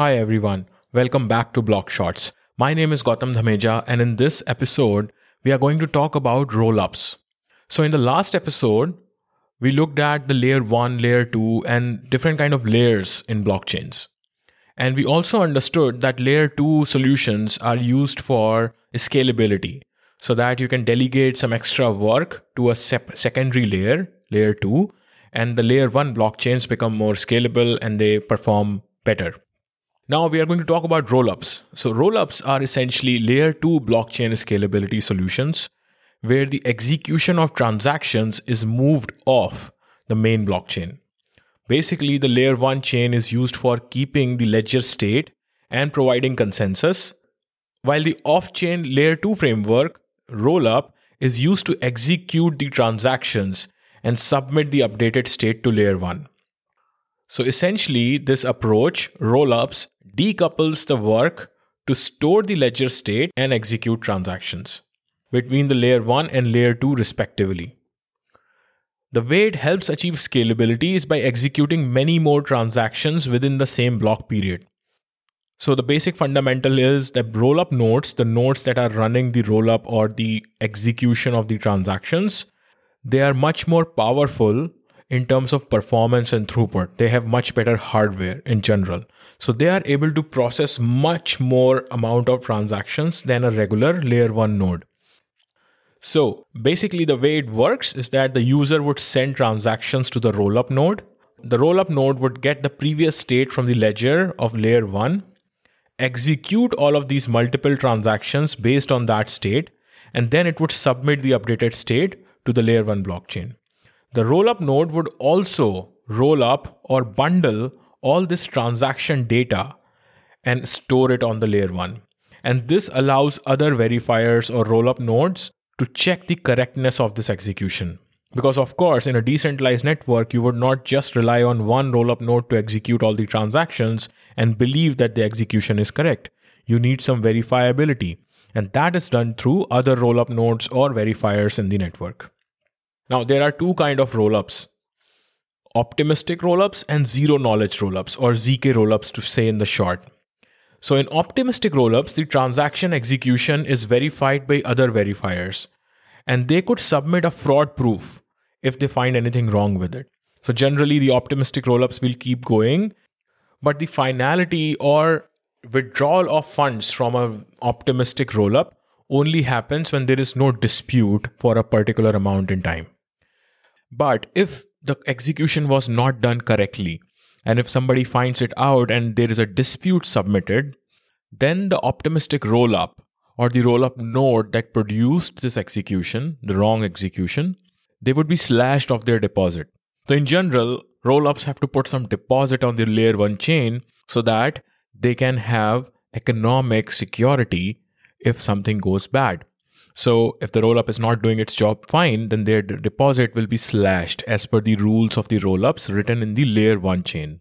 Hi everyone, welcome back to Block Shots. My name is Gautam Dhameja, and in this episode, we are going to talk about rollups. So, in the last episode, we looked at the layer 1, layer 2, and different kind of layers in blockchains. And we also understood that layer 2 solutions are used for scalability so that you can delegate some extra work to a sep- secondary layer, layer 2, and the layer 1 blockchains become more scalable and they perform better. Now we are going to talk about rollups. So rollups are essentially layer 2 blockchain scalability solutions where the execution of transactions is moved off the main blockchain. Basically, the layer 1 chain is used for keeping the ledger state and providing consensus, while the off chain layer 2 framework, rollup, is used to execute the transactions and submit the updated state to layer 1. So essentially, this approach, rollups, decouples the work to store the ledger state and execute transactions between the layer 1 and layer 2 respectively. The way it helps achieve scalability is by executing many more transactions within the same block period. So the basic fundamental is that rollup nodes, the nodes that are running the rollup or the execution of the transactions, they are much more powerful in terms of performance and throughput. They have much better hardware in general. So they are able to process much more amount of transactions than a regular layer 1 node. So basically the way it works is that the user would send transactions to the rollup node. The rollup node would get the previous state from the ledger of layer 1, execute all of these multiple transactions based on that state, and then it would submit the updated state to the layer 1 blockchain. The rollup node would also roll up or bundle all this transaction data and store it on the layer 1. And this allows other verifiers or rollup nodes to check the correctness of this execution. Because, of course, in a decentralized network, you would not just rely on one rollup node to execute all the transactions and believe that the execution is correct. You need some verifiability. And that is done through other rollup nodes or verifiers in the network. Now, there are two kind of rollups optimistic rollups and zero knowledge rollups, or ZK rollups to say in the short. So, in optimistic rollups, the transaction execution is verified by other verifiers, and they could submit a fraud proof if they find anything wrong with it. So, generally, the optimistic rollups will keep going, but the finality or withdrawal of funds from an optimistic rollup only happens when there is no dispute for a particular amount in time. But if the execution was not done correctly, and if somebody finds it out and there is a dispute submitted, then the optimistic roll up or the roll up node that produced this execution, the wrong execution, they would be slashed off their deposit. So, in general, roll ups have to put some deposit on the layer 1 chain so that they can have economic security if something goes bad. So if the rollup is not doing its job fine, then their deposit will be slashed as per the rules of the rollups written in the layer 1 chain.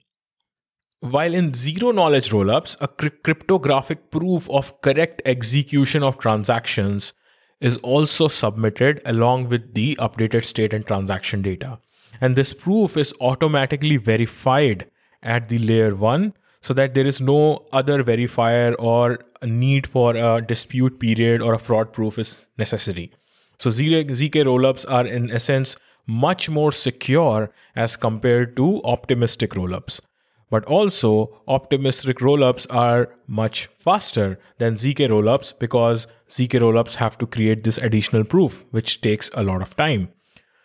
While in zero knowledge rollups, a cryptographic proof of correct execution of transactions is also submitted along with the updated state and transaction data. And this proof is automatically verified at the layer 1 so that there is no other verifier or need for a dispute period or a fraud proof is necessary. So ZK rollups are in essence much more secure as compared to optimistic rollups. But also, optimistic rollups are much faster than ZK rollups because ZK rollups have to create this additional proof, which takes a lot of time.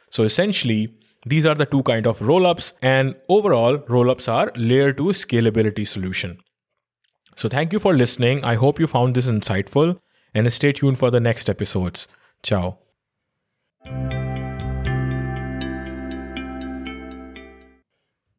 So essentially, these are the two kind of rollups and overall rollups are layer 2 scalability solution. So thank you for listening. I hope you found this insightful and stay tuned for the next episodes. Ciao.